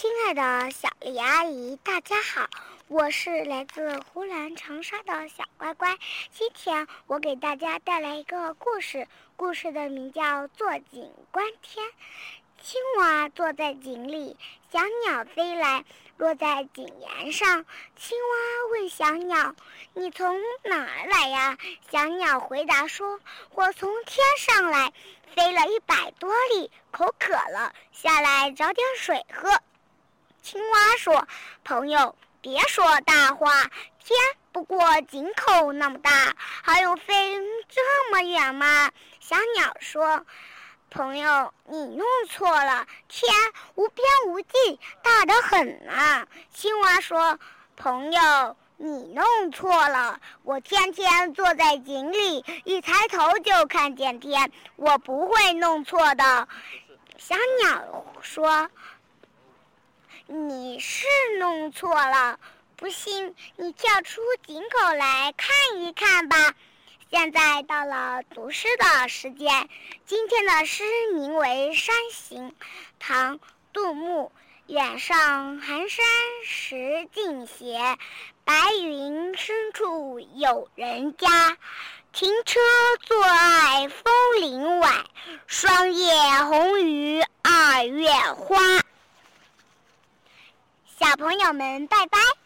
亲爱的小丽阿姨，大家好，我是来自湖南长沙的小乖乖。今天我给大家带来一个故事，故事的名叫《坐井观天》。青蛙坐在井里，小鸟飞来，落在井沿上。青蛙问小鸟：“你从哪儿来呀？”小鸟回答说：“我从天上来，飞了一百多里，口渴了，下来找点水喝。”青蛙说：“朋友，别说大话，天不过井口那么大，还用飞这么远吗？”小鸟说：“朋友，你弄错了，天无边无际，大得很啊。”青蛙说：“朋友，你弄错了，我天天坐在井里，一抬头就看见天，我不会弄错的。”小鸟说。你是弄错了，不信你跳出井口来看一看吧。现在到了读诗的时间，今天的诗名为《山行》，唐·杜牧。远上寒山石径斜，白云深处有人家。停车坐爱枫林晚，霜叶红于二月花。小朋友们，拜拜。